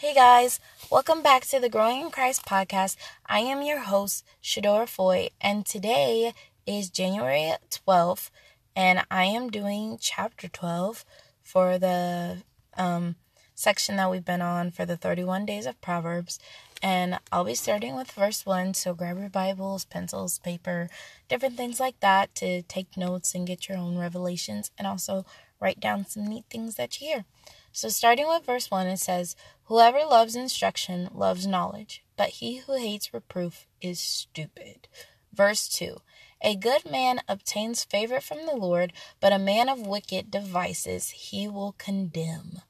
Hey guys, welcome back to the Growing in Christ podcast. I am your host, Shadora Foy, and today is January 12th, and I am doing chapter 12 for the um, section that we've been on for the 31 days of Proverbs. And I'll be starting with verse 1, so grab your Bibles, pencils, paper, different things like that to take notes and get your own revelations, and also write down some neat things that you hear. So, starting with verse 1, it says, Whoever loves instruction loves knowledge, but he who hates reproof is stupid. Verse 2 A good man obtains favor from the Lord, but a man of wicked devices he will condemn.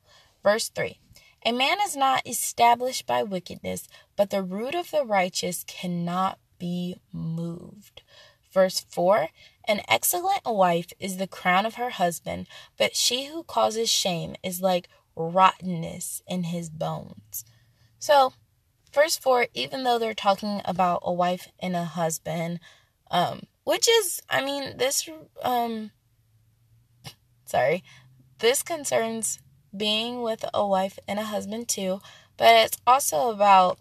Verse 3 A man is not established by wickedness, but the root of the righteous cannot be moved. Verse 4 An excellent wife is the crown of her husband, but she who causes shame is like rottenness in his bones. So, verse 4, even though they're talking about a wife and a husband, um, which is, I mean, this, um, sorry, this concerns being with a wife and a husband too, but it's also about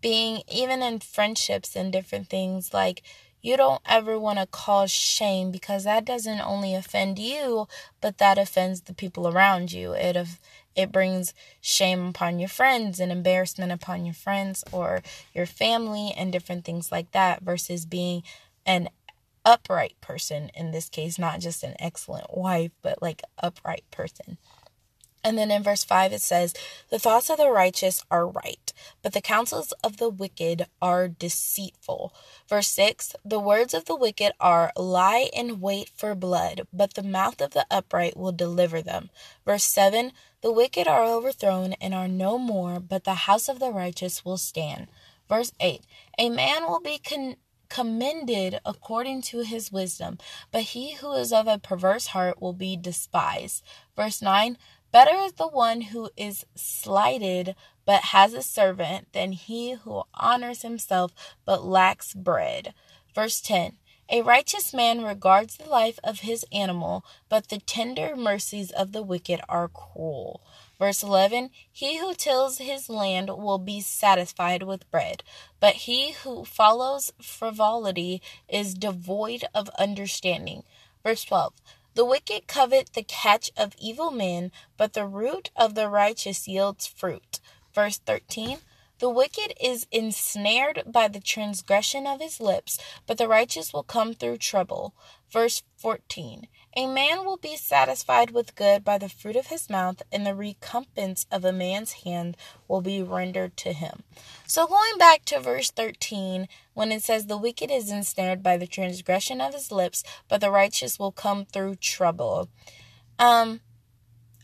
being even in friendships and different things like you don't ever want to cause shame because that doesn't only offend you, but that offends the people around you. It it brings shame upon your friends and embarrassment upon your friends or your family and different things like that versus being an upright person in this case, not just an excellent wife, but like upright person. And then in verse 5 it says, The thoughts of the righteous are right, but the counsels of the wicked are deceitful. Verse 6 The words of the wicked are lie in wait for blood, but the mouth of the upright will deliver them. Verse 7 The wicked are overthrown and are no more, but the house of the righteous will stand. Verse 8 A man will be con- commended according to his wisdom, but he who is of a perverse heart will be despised. Verse 9 Better is the one who is slighted but has a servant than he who honors himself but lacks bread. Verse 10 A righteous man regards the life of his animal, but the tender mercies of the wicked are cruel. Verse 11 He who tills his land will be satisfied with bread, but he who follows frivolity is devoid of understanding. Verse 12 the wicked covet the catch of evil men, but the root of the righteous yields fruit. Verse 13 The wicked is ensnared by the transgression of his lips, but the righteous will come through trouble. Verse 14 A man will be satisfied with good by the fruit of his mouth, and the recompense of a man's hand will be rendered to him. So, going back to verse 13, when it says, The wicked is ensnared by the transgression of his lips, but the righteous will come through trouble. Um,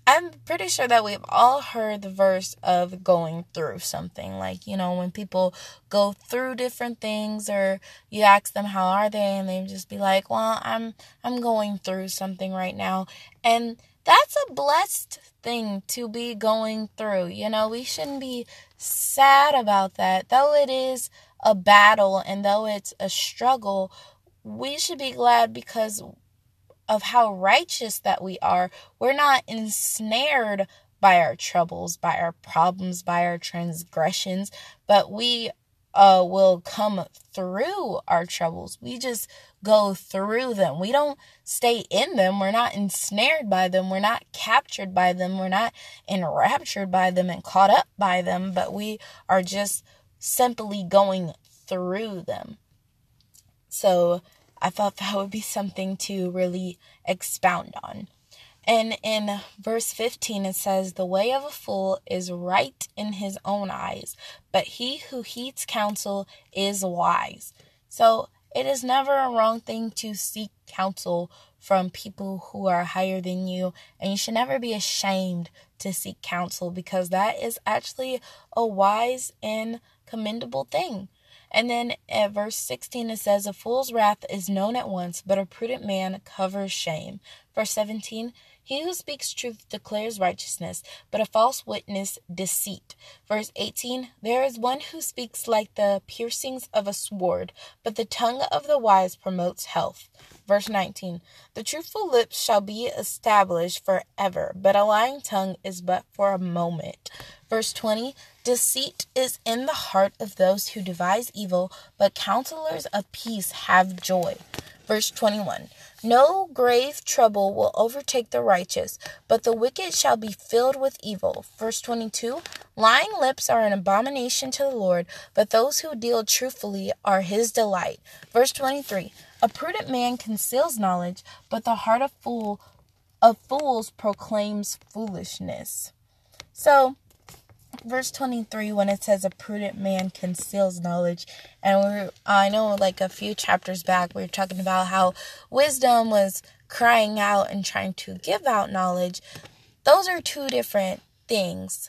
I'm pretty sure that we've all heard the verse of going through something. Like, you know, when people go through different things or you ask them how are they and they just be like, "Well, I'm I'm going through something right now." And that's a blessed thing to be going through. You know, we shouldn't be sad about that. Though it is a battle and though it's a struggle, we should be glad because of how righteous that we are. We're not ensnared by our troubles, by our problems, by our transgressions, but we uh, will come through our troubles. We just go through them. We don't stay in them. We're not ensnared by them. We're not captured by them. We're not enraptured by them and caught up by them, but we are just simply going through them. So I thought that would be something to really expound on. And in verse 15, it says, The way of a fool is right in his own eyes, but he who heeds counsel is wise. So it is never a wrong thing to seek counsel from people who are higher than you, and you should never be ashamed to seek counsel because that is actually a wise and commendable thing. And then at verse 16 it says, A fool's wrath is known at once, but a prudent man covers shame. Verse 17, He who speaks truth declares righteousness, but a false witness deceit. Verse 18 There is one who speaks like the piercings of a sword, but the tongue of the wise promotes health. Verse 19 The truthful lips shall be established forever, but a lying tongue is but for a moment. Verse 20 Deceit is in the heart of those who devise evil, but counselors of peace have joy. Verse 21 No grave trouble will overtake the righteous, but the wicked shall be filled with evil. Verse 22 Lying lips are an abomination to the Lord, but those who deal truthfully are his delight. Verse 23 A prudent man conceals knowledge, but the heart of fool of fools proclaims foolishness. So, verse 23 when it says a prudent man conceals knowledge. And we're i know like a few chapters back we were talking about how wisdom was crying out and trying to give out knowledge. Those are two different things.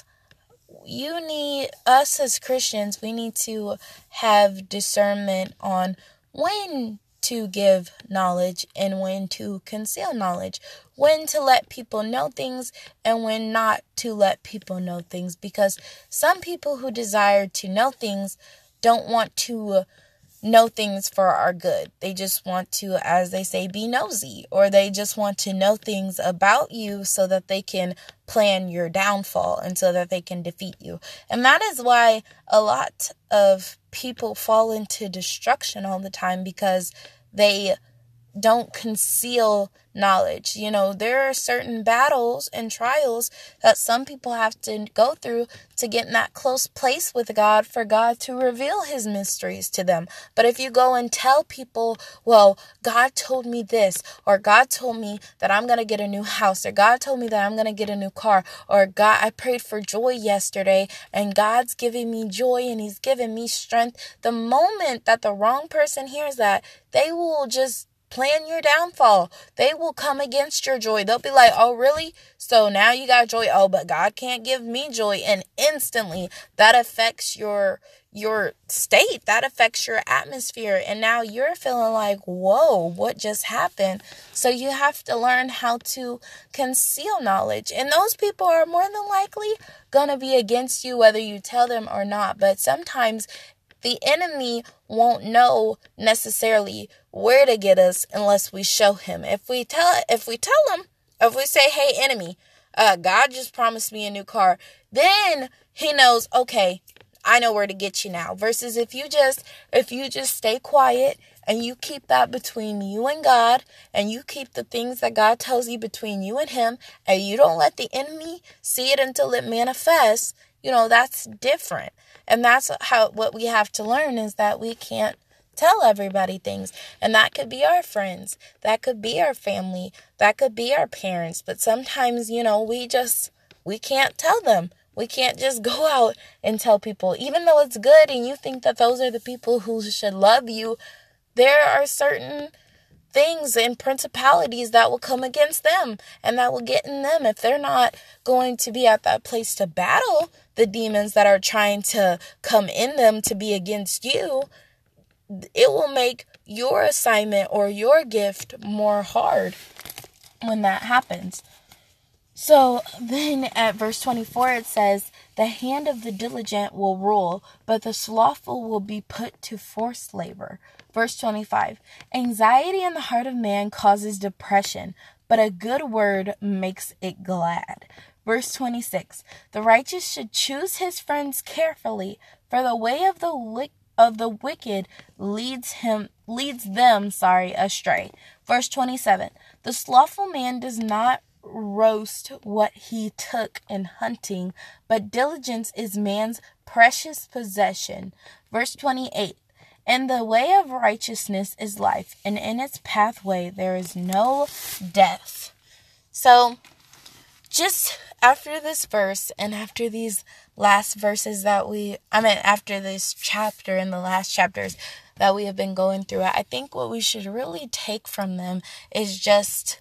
You need us as christians we need to have discernment on when to give knowledge and when to conceal knowledge, when to let people know things and when not to let people know things. Because some people who desire to know things don't want to know things for our good. They just want to, as they say, be nosy, or they just want to know things about you so that they can plan your downfall and so that they can defeat you. And that is why a lot of people fall into destruction all the time because they don't conceal knowledge. You know, there are certain battles and trials that some people have to go through to get in that close place with God for God to reveal his mysteries to them. But if you go and tell people, well, God told me this, or God told me that I'm going to get a new house, or God told me that I'm going to get a new car, or God, I prayed for joy yesterday and God's giving me joy and he's giving me strength. The moment that the wrong person hears that, they will just plan your downfall. They will come against your joy. They'll be like, oh, really? So now you got joy. Oh, but God can't give me joy. And instantly that affects your your state that affects your atmosphere and now you're feeling like whoa what just happened so you have to learn how to conceal knowledge and those people are more than likely going to be against you whether you tell them or not but sometimes the enemy won't know necessarily where to get us unless we show him. If we tell if we tell him, if we say, "Hey enemy, uh God just promised me a new car." Then he knows, "Okay, I know where to get you now." Versus if you just if you just stay quiet and you keep that between you and God and you keep the things that God tells you between you and him and you don't let the enemy see it until it manifests, you know, that's different. And that's how what we have to learn is that we can't tell everybody things. And that could be our friends, that could be our family, that could be our parents. But sometimes, you know, we just we can't tell them. We can't just go out and tell people, even though it's good and you think that those are the people who should love you, there are certain things and principalities that will come against them and that will get in them if they're not going to be at that place to battle the demons that are trying to come in them to be against you it will make your assignment or your gift more hard when that happens so then at verse 24 it says the hand of the diligent will rule, but the slothful will be put to forced labor. Verse 25 Anxiety in the heart of man causes depression, but a good word makes it glad. Verse 26 The righteous should choose his friends carefully, for the way of the li- of the wicked leads him leads them sorry astray verse 27 the slothful man does not roast what he took in hunting, but diligence is man's precious possession. Verse 28 And the way of righteousness is life, and in its pathway there is no death. So, just after this verse and after these last verses that we, I mean, after this chapter and the last chapters that we have been going through, I think what we should really take from them is just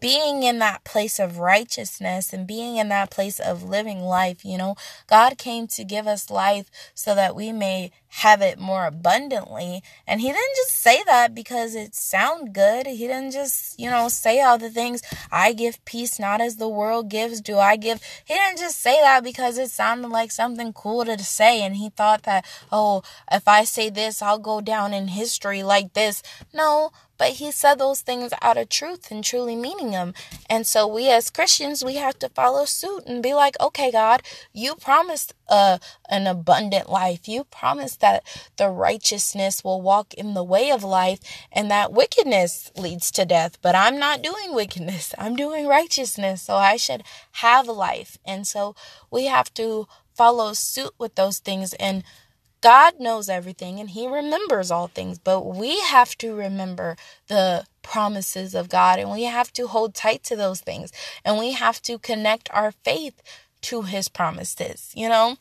being in that place of righteousness and being in that place of living life. You know, God came to give us life so that we may have it more abundantly. And he didn't just say that because it sound good. He didn't just, you know, say all the things, I give peace not as the world gives, do I give. He didn't just say that because it sounded like something cool to say. And he thought that, oh, if I say this, I'll go down in history like this. No, but he said those things out of truth and truly meaning them. And so we as Christians, we have to follow suit and be like, okay, God, you promised uh, an abundant life. You promised that the righteousness will walk in the way of life and that wickedness leads to death. But I'm not doing wickedness. I'm doing righteousness. So I should have life. And so we have to follow suit with those things and God knows everything and He remembers all things, but we have to remember the promises of God and we have to hold tight to those things and we have to connect our faith to His promises, you know?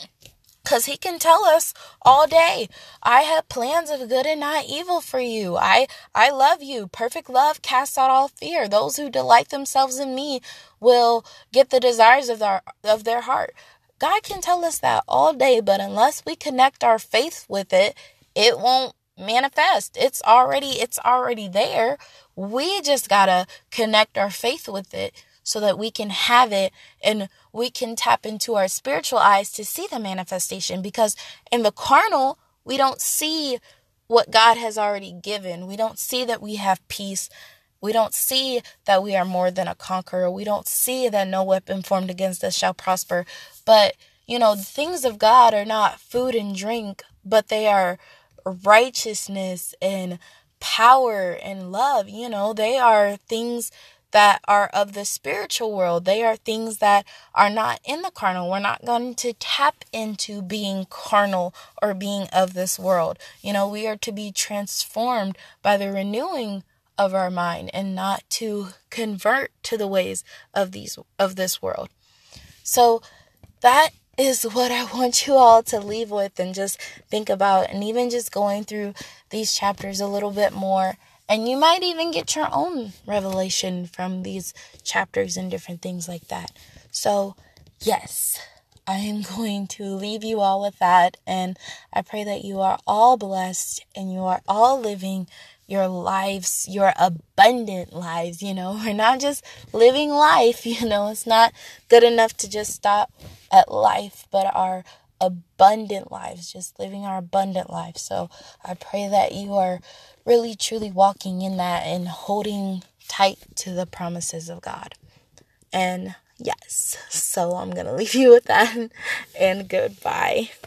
Cause he can tell us all day, I have plans of good and not evil for you. I I love you. Perfect love casts out all fear. Those who delight themselves in me will get the desires of their of their heart. God can tell us that all day, but unless we connect our faith with it, it won't manifest. It's already it's already there. We just got to connect our faith with it so that we can have it and we can tap into our spiritual eyes to see the manifestation because in the carnal, we don't see what God has already given. We don't see that we have peace. We don't see that we are more than a conqueror. We don't see that no weapon formed against us shall prosper. But, you know, the things of God are not food and drink, but they are righteousness and power and love. You know, they are things that are of the spiritual world. They are things that are not in the carnal. We're not going to tap into being carnal or being of this world. You know, we are to be transformed by the renewing of our mind and not to convert to the ways of these of this world. So that is what I want you all to leave with and just think about and even just going through these chapters a little bit more and you might even get your own revelation from these chapters and different things like that. So, yes, I am going to leave you all with that. And I pray that you are all blessed and you are all living your lives, your abundant lives, you know. We're not just living life, you know. It's not good enough to just stop at life, but our abundant lives, just living our abundant life. So I pray that you are really truly walking in that and holding tight to the promises of God. And yes, so I'm going to leave you with that and goodbye.